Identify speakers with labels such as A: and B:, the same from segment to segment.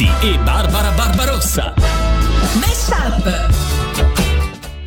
A: E Barbara Barbarossa.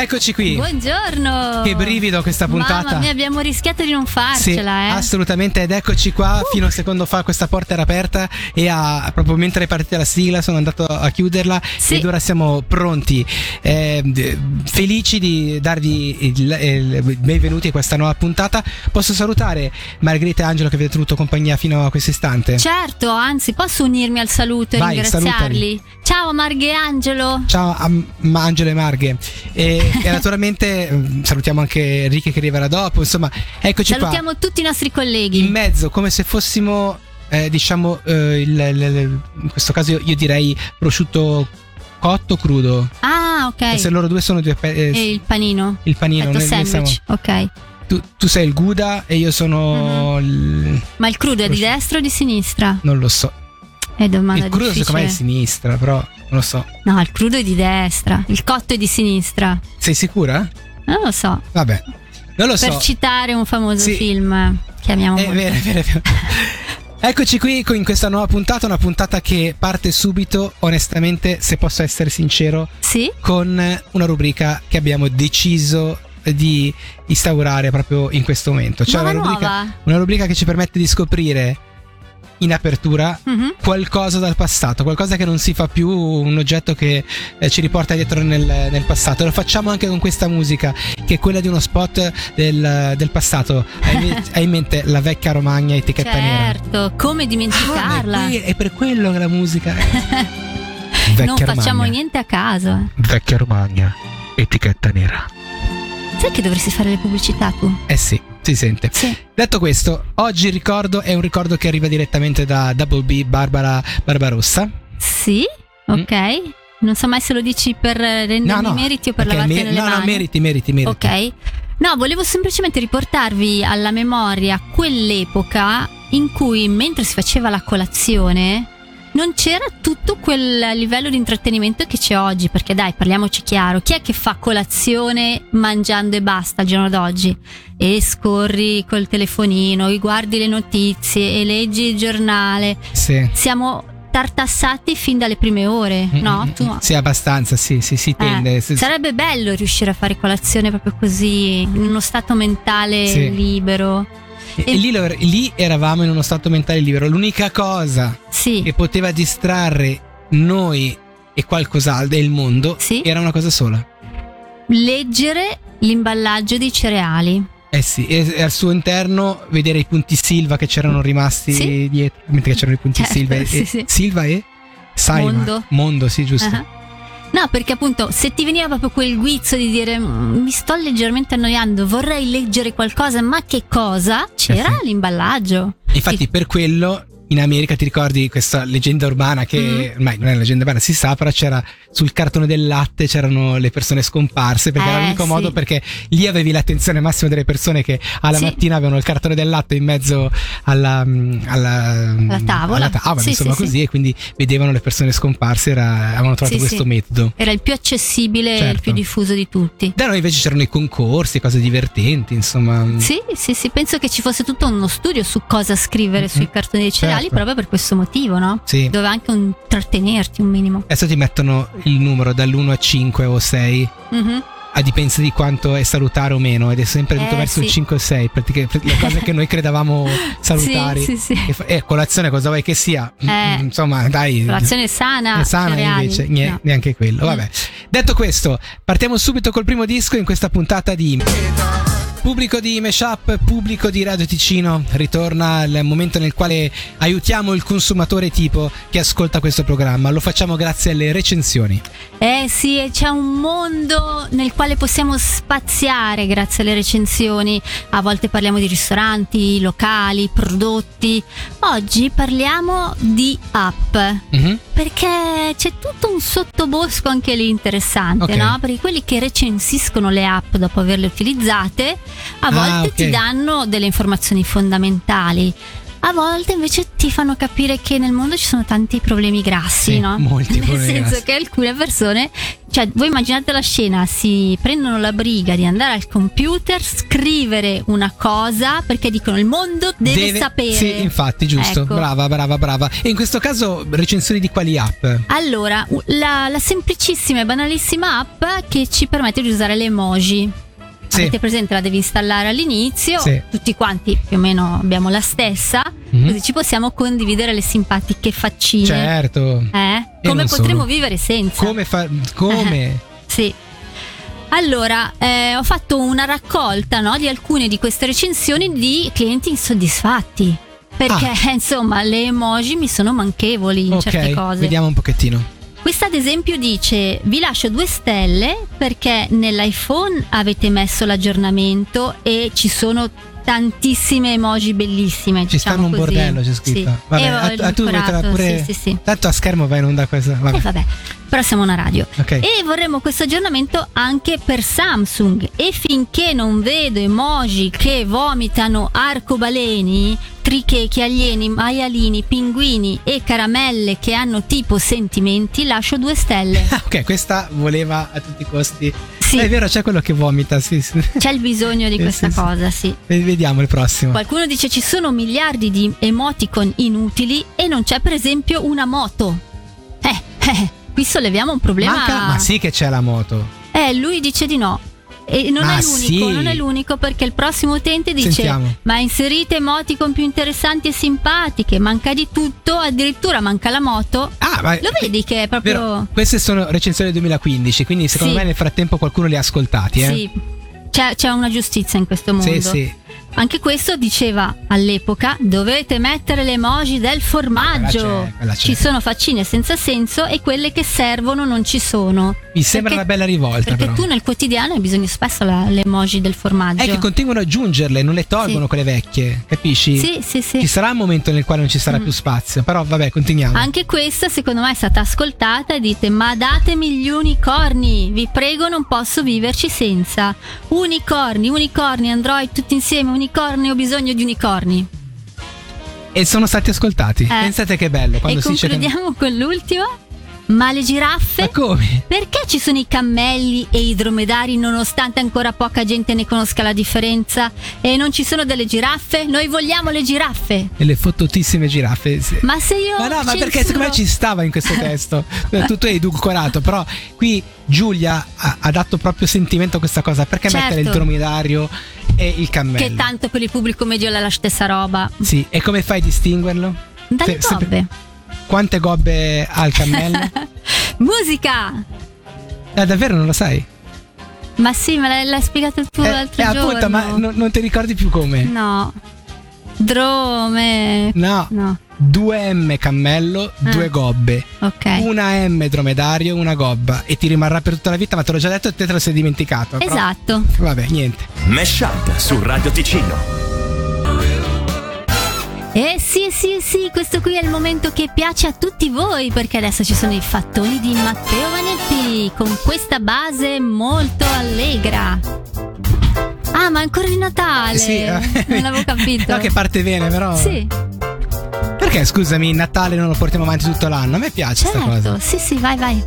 B: Eccoci qui.
C: Buongiorno.
B: Che brivido questa puntata.
C: Mamma mia, abbiamo rischiato di non
B: Sì,
C: farcela, eh.
B: assolutamente. Ed eccoci qua. Fino a un secondo fa questa porta era aperta e a, proprio mentre è partita la sigla sono andato a chiuderla
C: Sì.
B: ed ora siamo pronti. Eh, felici di darvi il, il benvenuti a questa nuova puntata. Posso salutare Margherita e Angelo che vi ha tenuto compagnia fino a questo istante.
C: Certo, anzi, posso unirmi al saluto e
B: Vai,
C: ringraziarli. Ciao Marghe e Angelo.
B: Ciao a M- Angelo e Marghe. E, e naturalmente mm, salutiamo anche Enrique che arriverà dopo. Insomma, eccoci qua.
C: Salutiamo tutti i nostri colleghi.
B: in mezzo, come se fossimo, eh, diciamo, eh, il- il- il- in questo caso io, io direi prosciutto cotto crudo.
C: Ah, ok.
B: Se loro due sono due pe- eh,
C: E il panino.
B: il panino. Noi- noi
C: sandwich. Ok.
B: siamo- tu, tu sei il Gouda e io sono
C: Mhm.
B: il,
C: Ma il crudo è di destra o di sinistra?
B: non lo so.
C: È domanda
B: il crudo secondo me è di
C: difficile.
B: sinistra, però non lo so.
C: No, il crudo è di destra. Il cotto è di sinistra.
B: Sei sicura?
C: Non lo so.
B: Vabbè. Non lo
C: Per
B: so.
C: citare un famoso
B: Sì.
C: film che amiamo
B: Eh, vero, vero, vero. Eccoci qui in questa nuova puntata, una puntata che parte subito, onestamente, se posso essere sincero,
C: Sì?
B: con una rubrica che abbiamo deciso di instaurare proprio in questo momento. Cioè una rubrica, una rubrica che ci permette di scoprire in apertura
C: Mhm.
B: qualcosa dal passato, qualcosa che non si fa più, un oggetto che eh, ci riporta dietro nel, nel passato. Lo facciamo anche con questa musica, che è quella di uno spot del, del passato. Hai, hai in mente la vecchia Romagna etichetta nera?
C: Certo, come
B: Ah,
C: dimenticarla?
B: ma è, è per quello che la musica. Vecchia
C: non facciamo
B: Romagna.
C: niente a caso. eh.
B: Vecchia Romagna, etichetta nera.
C: Sai che dovresti fare le pubblicità tu?
B: Eh sì, si sente.
C: Sì.
B: Detto questo, oggi il ricordo è un ricordo che arriva direttamente da Double B Barbara Barbarossa.
C: Sì?
B: Mm.
C: Ok. Non so mai se lo dici per rendermi
B: No, no.
C: meriti o per
B: perché
C: lavarti
B: me-
C: nelle
B: no,
C: mani.
B: no, meriti, meriti, meriti.
C: Ok. No, volevo semplicemente riportarvi alla memoria quell'epoca in cui mentre si faceva la colazione non c'era tutto quel livello di intrattenimento che c'è oggi, perché dai, parliamoci chiaro, chi è che fa colazione mangiando e basta al giorno d'oggi? E scorri col telefonino, e guardi le notizie e leggi il giornale.
B: Sì.
C: Siamo tartassati fin dalle prime ore, no?
B: Mm, mm,
C: Tu-
B: mm. Sì, abbastanza, sì, sì, si tende.
C: eh,
B: Sì, sì.
C: sarebbe bello riuscire a fare colazione proprio così, in uno stato mentale
B: Sì.
C: libero.
B: E, e lì, lì eravamo in uno stato mentale libero. L'unica cosa
C: Sì,
B: che poteva distrarre noi e qualcos'altro e il mondo
C: Sì.
B: era una cosa sola.
C: leggere l'imballaggio dei cereali.
B: Eh sì, e, al suo interno vedere i punti Silva che c'erano rimasti
C: Sì.
B: dietro, mentre che c'erano i punti
C: Certo,
B: Silva e,
C: sì.
B: Silva e Saima.
C: Mondo.
B: Mondo, sì, giusto.
C: Ah. No, perché appunto se ti veniva proprio quel guizzo di dire "Mm, mi sto leggermente annoiando, vorrei leggere qualcosa, ma che cosa? C'era
B: Eh sì.
C: l'imballaggio.
B: Infatti, per quello in America ti ricordi questa leggenda urbana che
C: Mhm.
B: ormai non è una leggenda urbana, si sa, però c'era sul cartone del latte c'erano le persone scomparse perché era
C: Eh,
B: l'unico
C: sì.
B: modo perché lì avevi l'attenzione massima delle persone che alla
C: Sì.
B: mattina avevano il cartone del latte in mezzo alla, mm, alla,
C: Alla tavola.
B: alla tavola,
C: Sì,
B: insomma
C: sì,
B: così e quindi vedevano le persone scomparse, era- avevano trovato questo metodo.
C: Era il più accessibile e il
B: Certo.
C: più diffuso di tutti.
B: Da noi invece c'erano i concorsi, cose divertenti, insomma.
C: Sì, sì, sì, penso che ci fosse tutto uno studio su cosa scrivere
B: Mhm.
C: sui cartoni dei cereali
B: Certo.
C: proprio per questo motivo, no?
B: Sì.
C: Dove anche un trattenerti un minimo.
B: Adesso ti mettono il numero dall'1 a 5 o 6
C: Mhm.
B: a dipendenza di quanto è salutare o meno ed è sempre tutto
C: Eh,
B: verso il
C: sì.
B: 5 o 6 praticamente le cose che noi credevamo salutari
C: Sì, sì, sì.
B: E eh, colazione cosa vuoi che sia
C: Eh.
B: Mm, insomma dai
C: Colazione sana,
B: è sana
C: cereali.
B: invece nie-
C: No.
B: neanche quello
C: Mm.
B: vabbè detto questo partiamo subito col primo disco in questa puntata di Pubblico di Meshup, pubblico di Radio Ticino, ritorna il momento nel quale aiutiamo il consumatore tipo che ascolta questo programma. Lo facciamo grazie alle recensioni.
C: Eh sì, c'è un mondo nel quale possiamo spaziare grazie alle recensioni. A volte parliamo di ristoranti, locali, prodotti. Oggi parliamo di app.
B: Mhm.
C: Perché c'è tutto un sottobosco anche lì interessante,
B: Ok.
C: no? Perché quelli che recensiscono le app dopo averle utilizzate, a
B: Ah,
C: volte
B: ok.
C: ti danno delle informazioni fondamentali. a volte invece ti fanno capire che nel mondo ci sono tanti problemi grassi,
B: Sì,
C: no?
B: molti
C: Nel senso
B: grassi.
C: che alcune persone, cioè voi immaginate la scena, si prendono la briga di andare al computer, scrivere una cosa perché dicono il mondo deve, sapere.
B: Sì, infatti, giusto.
C: Ecco.
B: Brava, brava, brava. E in questo caso recensioni di quali app?
C: Allora, la, la semplicissima e banalissima app che ci permette di usare le emoji.
B: Sì.
C: Avete presente, la devi installare all'inizio,
B: Sì.
C: tutti quanti più o meno abbiamo la stessa,
B: Mhm.
C: così ci possiamo condividere le simpatiche faccine.
B: Certo.
C: Eh? Come potremmo
B: solo.
C: vivere senza?
B: Come fa come?
C: Sì. Allora, eh, ho fatto una raccolta no, di alcune di queste recensioni di clienti insoddisfatti. Perché, insomma, le emoji mi sono manchevoli in certe
B: ok,
C: cose.
B: vediamo un pochettino.
C: Questa ad esempio dice vi lascio due stelle perché nell'iPhone avete messo l'aggiornamento e ci sono tantissime emoji bellissime.
B: Ci
C: diciamo
B: stanno un
C: così.
B: bordello, c'è scritto.
C: Sì.
B: Vabbè, a,
C: ho
B: a tu
C: decorato,
B: pure.
C: Sì, sì.
B: Tanto a schermo va in onda questa. Vabbè.
C: Eh, vabbè, però siamo una radio.
B: Ok.
C: E vorremmo questo aggiornamento anche per Samsung. E finché non vedo emoji che vomitano arcobaleni, trichechi, alieni, maialini, pinguini e caramelle che hanno tipo sentimenti, lascio due stelle.
B: Ok, questa voleva a tutti i costi.
C: Sì.
B: È vero, c'è quello che vomita, sì. sì.
C: C'è il bisogno di
B: Eh,
C: questa
B: sì,
C: cosa, sì.
B: Vediamo il prossimo.
C: Qualcuno dice ci sono miliardi di emoticon inutili e non c'è per esempio una moto. Eh, eh, qui solleviamo un problema.
B: Manca, ma sì che c'è la moto.
C: Eh, lui dice di no. E non
B: Ma
C: è l'unico,
B: sì.
C: non è l'unico perché il prossimo utente dice
B: Sentiamo.
C: ma inserite emoticon più interessanti e simpatiche, manca di tutto, addirittura manca la moto.
B: Ah, ma
C: Lo vedi che è proprio...
B: Vero, queste sono recensioni del 2015, quindi secondo
C: Sì.
B: me nel frattempo qualcuno li ha ascoltati, eh?
C: Sì, c'è, c'è una giustizia in questo mondo.
B: Sì, sì.
C: Anche questo diceva all'epoca dovete mettere le emoji del formaggio.
B: Quella c'è, quella c'è.
C: Ci sono faccine senza senso e quelle che servono non ci sono.
B: Mi sembra
C: Perché-
B: una bella rivolta,
C: Perché
B: però.
C: tu nel quotidiano hai bisogno spesso la- le emoji del formaggio.
B: È che continuano ad aggiungerle, non le tolgono
C: Sì.
B: quelle vecchie, capisci?
C: Sì, sì, sì.
B: Ci sarà un momento nel quale non ci sarà
C: Mm.
B: più spazio, però vabbè, continuiamo.
C: Anche questa secondo me è stata ascoltata e dite ma datemi gli unicorni, vi prego non posso viverci senza. Unicorni, unicorni, Android tutti insieme, unicorni, ho bisogno di unicorni.
B: E sono stati ascoltati.
C: Eh.
B: Pensate che bello quando
C: e
B: si dice
C: concludiamo con l'ultima. Ma le giraffe?
B: Ma come?
C: Perché ci sono i cammelli e i dromedari nonostante ancora poca gente ne conosca la differenza? E non ci sono delle giraffe? Noi vogliamo le giraffe.
B: E le fottutissime giraffe. sì.
C: Ma se io
B: Ma no, ma perché secondo me ci stava in questo testo. Tutto è edulcorato, però qui Giulia ha, ha dato proprio sentimento a questa cosa. Perché
C: Certo.
B: mettere il dromedario e il cammello?
C: Che tanto per il pubblico medio è la stessa roba.
B: Sì, e come fai a distinguerlo?
C: Dalle
B: Se- se-
C: gobbe.
B: Quante gobbe ha il cammello?
C: Musica!
B: Eh, davvero non lo sai?
C: Ma sì, me l'hai, l'hai spiegato tu
B: Eh,
C: l'altro
B: eh,
C: giorno.
B: appunto, ma non, non ti ricordi più come?
C: No. Drome.
B: No.
C: No.
B: 2M cammello,
C: Ah.
B: due gobbe.
C: Ok.
B: Una M dromedario, una gobba. E ti rimarrà per tutta la vita, ma te l'ho già detto e te te lo sei dimenticato. però-
C: Esatto.
B: Vabbè, niente.
A: Mesh Up su Radio Ticino.
C: Eh sì, sì, sì, questo qui è il momento che piace a tutti voi perché adesso ci sono i fattoni di Matteo Vanetti con questa base molto allegra. Ah, ma ancora di Natale!
B: Sì, eh.
C: non l'avevo capito.
B: No, che parte bene, però.
C: Sì,
B: Perché, scusami, Natale non lo portiamo avanti tutto l'anno? A me piace questa
C: certo.
B: cosa.
C: Sì, sì, vai, vai.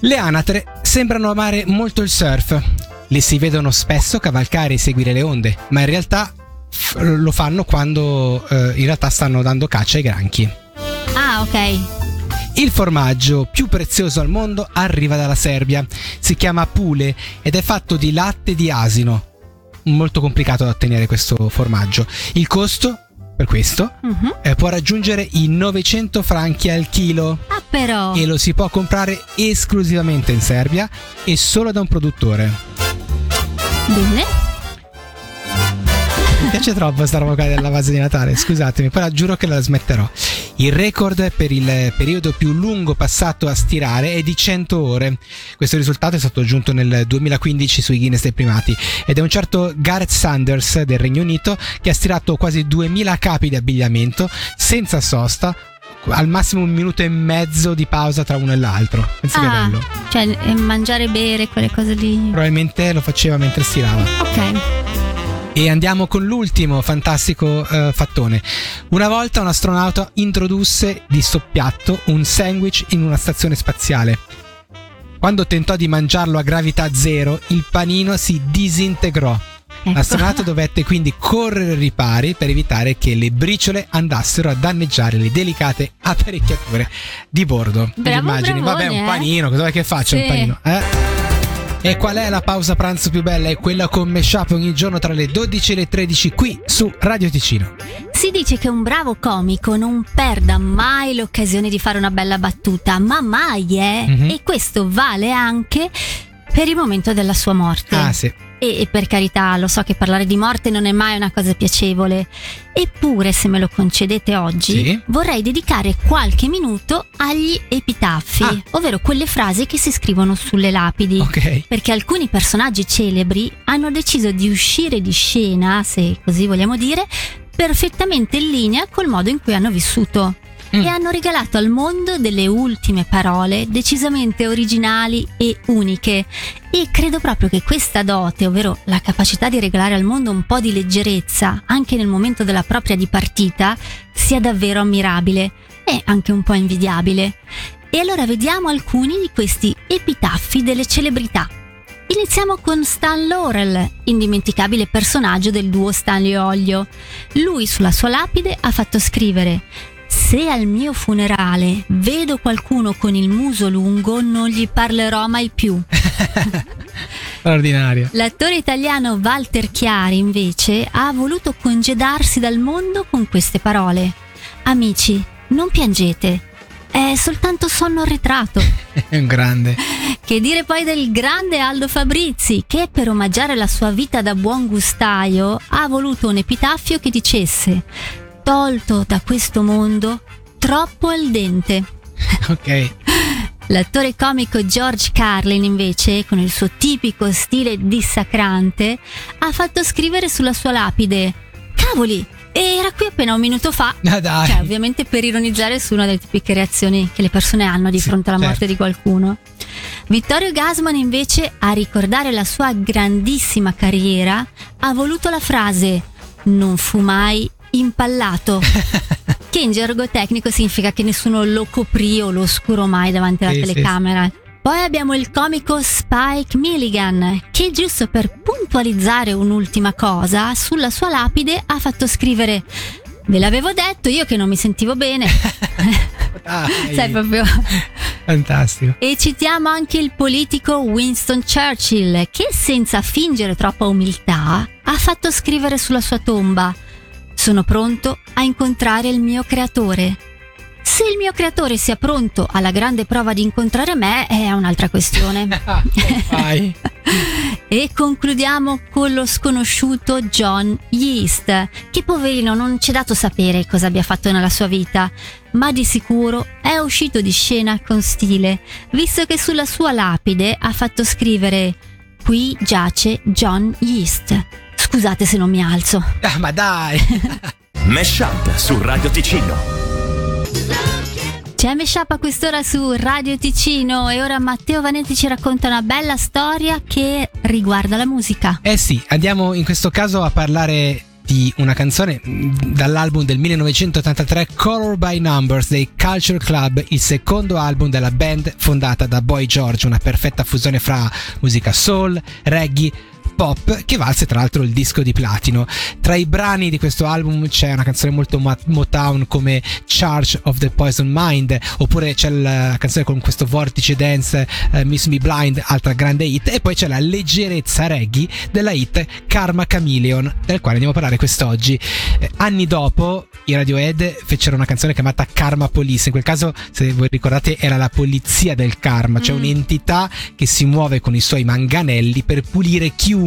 B: Le anatre sembrano amare molto il surf. Le si vedono spesso cavalcare e seguire le onde, ma in realtà f- lo fanno quando eh, in realtà stanno dando caccia ai granchi.
C: Ah, ok.
B: Il formaggio più prezioso al mondo arriva dalla Serbia. Si chiama pule ed è fatto di latte di asino. Molto complicato da ottenere questo formaggio. Il costo, per questo,
C: Mhm.
B: eh, può raggiungere i 900 franchi al chilo
C: Ah, però.
B: e lo si può comprare esclusivamente in Serbia e solo da un produttore.
C: Bene.
B: Mi piace troppo sta roba qua della base di Natale, scusatemi, però giuro che la smetterò. Il record per il periodo più lungo passato a stirare è di 100 ore. Questo risultato è stato aggiunto nel 2015 sui Guinness dei primati ed è un certo Gareth Sanders del Regno Unito che ha stirato quasi 2000 capi di abbigliamento senza sosta, al massimo un minuto e mezzo di pausa tra uno e l'altro. Pensa che
C: Ah,
B: bello.
C: cioè eh, mangiare e bere, quelle cose lì.
B: Probabilmente lo faceva mentre stirava.
C: Ok.
B: E andiamo con l'ultimo fantastico eh, fattone. Una volta un astronauta introdusse di soppiatto un sandwich in una stazione spaziale. Quando tentò di mangiarlo a gravità zero, il panino si disintegrò.
C: Ecco.
B: L'astronauta dovette quindi correre ai ripari per evitare che le briciole andassero a danneggiare le delicate apparecchiature di bordo.
C: Bravo,
B: immagini, vabbè,
C: bravone,
B: un
C: eh?
B: panino, cosa vuoi che faccia un
C: Sì.
B: panino? Eh? E qual è la pausa pranzo più bella? È quella con Meshup ogni giorno tra le 12 e le 13 qui su Radio Ticino.
C: Si dice che un bravo comico non perda mai l'occasione di fare una bella battuta, ma mai, eh?
B: Mhm.
C: E questo vale anche per il momento della sua morte.
B: Ah, sì.
C: E, e per carità, lo so che parlare di morte non è mai una cosa piacevole. Eppure, se me lo concedete oggi,
B: Sì.
C: vorrei dedicare qualche minuto agli epitaffi,
B: Ah.
C: ovvero quelle frasi che si scrivono sulle lapidi.
B: Ok.
C: Perché alcuni personaggi celebri hanno deciso di uscire di scena, se così vogliamo dire, perfettamente in linea col modo in cui hanno vissuto.
B: Mm.
C: E hanno regalato al mondo delle ultime parole decisamente originali e uniche. E credo proprio che questa dote, ovvero la capacità di regalare al mondo un po' di leggerezza anche nel momento della propria dipartita, sia davvero ammirabile e anche un po' invidiabile. E allora vediamo alcuni di questi epitaffi delle celebrità. Iniziamo con Stan Laurel, indimenticabile personaggio del duo Stanley Olio. Lui sulla sua lapide ha fatto scrivere se al mio funerale vedo qualcuno con il muso lungo non gli parlerò mai più.
B: Straordinario.
C: L'attore italiano Walter Chiari invece ha voluto congedarsi dal mondo con queste parole. Amici, non piangete, è soltanto sonno arretrato.
B: È un grande.
C: Che dire poi del grande Aldo Fabrizi, che per omaggiare la sua vita da buon gustaio ha voluto un epitaffio che dicesse: Tolto da questo mondo, troppo al dente.
B: Ok.
C: L'attore comico George Carlin, invece, con il suo tipico stile dissacrante, ha fatto scrivere sulla sua lapide: Cavoli! Era qui appena un minuto fa.
B: Ah, dai.
C: Cioè, ovviamente per ironizzare su una delle tipiche reazioni che le persone hanno di
B: Sì,
C: fronte alla morte
B: certo.
C: di qualcuno. Vittorio Gasman, invece, a ricordare la sua grandissima carriera, ha voluto la frase: Non fu mai impallato. che in gergo tecnico significa che nessuno lo coprì o lo oscurò mai davanti alla
B: Sì, sì,
C: telecamera. Poi abbiamo il comico Spike Milligan, che giusto per puntualizzare un'ultima cosa, sulla sua lapide ha fatto scrivere Ve l'avevo detto io che non mi sentivo bene.
B: Dai.
C: Sai proprio.
B: Fantastico.
C: E citiamo anche il politico Winston Churchill, che senza fingere troppa umiltà ha fatto scrivere sulla sua tomba: Sono pronto a incontrare il mio creatore. Se il mio creatore sia pronto alla grande prova di incontrare me è un'altra questione. E concludiamo con lo sconosciuto John Yeast, che poverino non ci è dato sapere cosa abbia fatto nella sua vita, ma di sicuro è uscito di scena con stile, visto che sulla sua lapide ha fatto scrivere Qui giace John Yeast. Scusate se non mi alzo.
B: Ah, ma dai.
A: Meshup su Radio Ticino.
C: C'è Meshup a quest'ora su Radio Ticino e ora Matteo Vanetti ci racconta una bella storia che riguarda la musica.
B: Eh sì, andiamo in questo caso a parlare di una canzone mh, dall'album del 1983 Color by Numbers dei Culture Club, il secondo album della band fondata da Boy George, una perfetta fusione fra musica soul, reggae, pop che valse tra l'altro il disco di platino. Tra i brani di questo album c'è una canzone molto Motown come Charge of the Poison Mind, oppure c'è la canzone con questo vortice dance eh, Miss Me Blind, altra grande hit, e poi c'è la leggerezza reggae della hit Karma Chameleon, del quale andiamo a parlare quest'oggi. Eh, anni dopo i Radiohead fecero una canzone chiamata Karma Police, in quel caso se voi ricordate era la polizia del karma, cioè
C: Mm.
B: un'entità che si muove con i suoi manganelli per pulire chiunque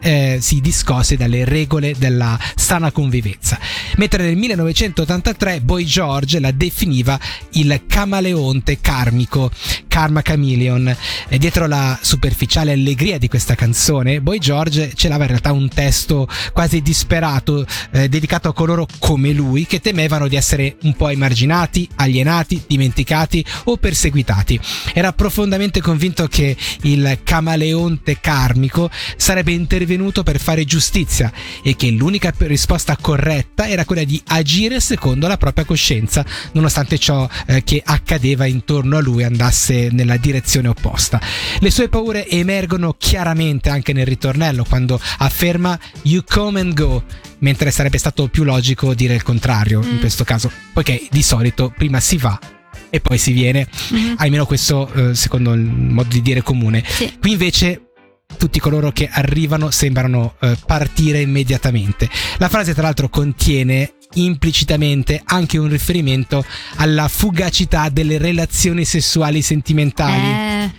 B: eh, si discosse dalle regole della sana convivenza. Mentre nel 1983 Boy George la definiva il camaleonte karmico, Karma Chameleon. E dietro la superficiale allegria di questa canzone, Boy George celava in realtà un testo quasi disperato eh, dedicato a coloro come lui che temevano di essere un po' emarginati, alienati, dimenticati o perseguitati. Era profondamente convinto che il camaleonte karmico sarebbe intervenuto per fare giustizia e che l'unica risposta corretta era quella di agire secondo la propria coscienza, nonostante ciò eh, che accadeva intorno a lui andasse nella direzione opposta. Le sue paure emergono chiaramente anche nel ritornello quando afferma You come and go, mentre sarebbe stato più logico dire il contrario mm. in questo caso, poiché di solito prima si va e poi si viene, mm-hmm. almeno questo eh, secondo il modo di dire comune. Sì. Qui invece tutti coloro che arrivano sembrano eh, partire immediatamente. La frase tra l'altro contiene implicitamente anche un riferimento alla fugacità delle relazioni sessuali sentimentali. Eh.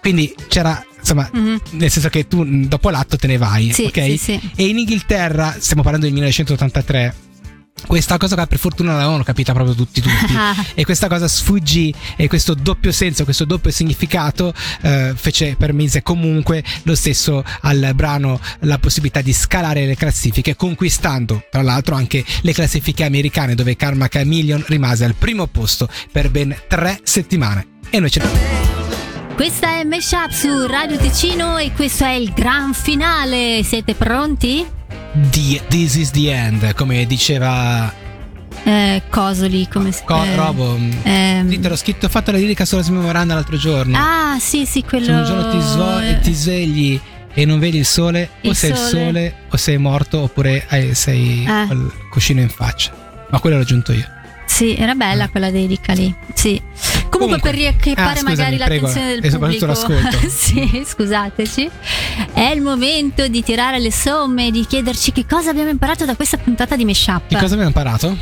B: Quindi c'era insomma, mm-hmm. nel senso che tu dopo l'atto te ne vai, sì, ok? Sì, sì. E in Inghilterra, stiamo parlando del 1983, questa cosa per fortuna non l'avevano capita proprio tutti tutti e questa cosa sfuggì e questo doppio senso questo doppio significato eh, fece permise comunque lo stesso al brano la possibilità di scalare le classifiche conquistando tra l'altro anche le classifiche americane dove Karma Chameleon rimase al primo posto per ben tre settimane e noi ce ne
C: questa è Meshup su Radio Ticino e questo è il gran finale. Siete pronti?
B: The, this is the end, come diceva
C: eh, Cosoli, come si
B: chiama? Co- Robo. Ehm... Sì, te l'ho scritto, ho fatto la lirica sulla Miranda l'altro giorno.
C: Ah, sì, sì, quello. Se
B: un giorno ti, svo- ti svegli e non vedi il sole, il o sei sole. il sole, o sei morto, oppure sei eh. col cuscino in faccia. Ma quello l'ho aggiunto io.
C: Sì, era bella ah. quella dedica lì. Sì. Comunque, Comunque per riacchiappare ah, magari l'attenzione del
B: e pubblico. l'ascolto.
C: sì, scusateci. È il momento di tirare le somme, di chiederci che cosa abbiamo imparato da questa puntata di Meshup.
B: Che cosa abbiamo imparato?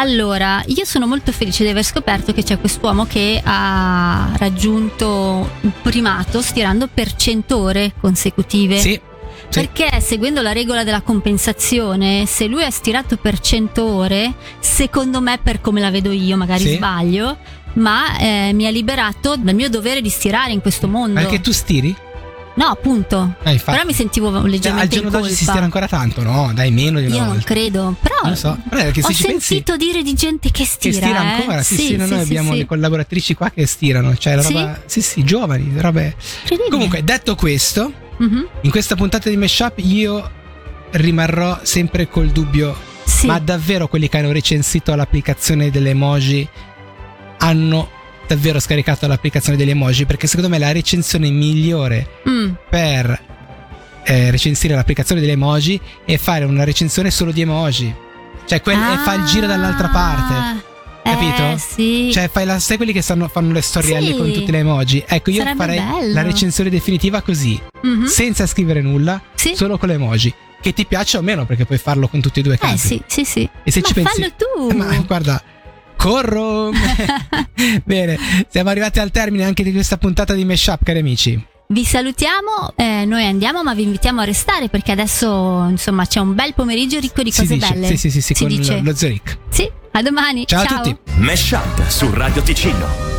C: Allora, io sono molto felice di aver scoperto che c'è quest'uomo che ha raggiunto il primato stirando per 100 ore consecutive.
B: Sì.
C: Sì. Perché seguendo la regola della compensazione, se lui ha stirato per 100 ore, secondo me, per come la vedo io, magari sì. sbaglio, ma eh, mi ha liberato dal mio dovere di stirare in questo mondo.
B: Perché tu stiri?
C: No, appunto. Eh, Però mi sentivo leggermente cioè, al
B: giorno d'oggi si stira ancora tanto, no? Dai, meno di una
C: Io
B: volta.
C: non credo. Però
B: non so. Però ho
C: sentito pensi, dire di gente che stira.
B: Che stira ancora,
C: eh?
B: sì, sì, sì, noi sì, abbiamo le collaboratrici qua che stirano. Cioè, la roba. Sì, sì, giovani, robe. Comunque, detto questo, mm-hmm. in questa puntata di Meshup io rimarrò sempre col dubbio. Ma davvero quelli che hanno recensito l'applicazione delle emoji hanno davvero scaricato l'applicazione degli emoji perché secondo me la recensione migliore mm. per eh, recensire l'applicazione degli emoji è fare una recensione solo di emoji. Cioè, quel, ah, fa il giro dall'altra parte. Capito?
C: Eh, sì.
B: Cioè, fai la, sai quelli che stanno, fanno le storielle sì. con tutte le emoji? Ecco, io
C: Sarebbe
B: farei
C: bello.
B: la recensione definitiva così, mm-hmm. senza scrivere nulla, sì. solo con le emoji. Che ti piace o meno, perché puoi farlo con tutti e due i casi.
C: Eh sì, sì, sì.
B: E se
C: ma
B: ci pensi.
C: Fallo tu!
B: Ma guarda corro. Bene, siamo arrivati al termine anche di questa puntata di Meshup, cari amici.
C: Vi salutiamo, eh, noi andiamo, ma vi invitiamo a restare perché adesso insomma c'è un bel pomeriggio ricco di cose
B: si dice,
C: belle.
B: Sì, sì, sì, sì con dice. lo Zeric.
C: Sì, a domani.
B: Ciao,
C: Ciao
B: a tutti.
A: Meshup su Radio Ticino.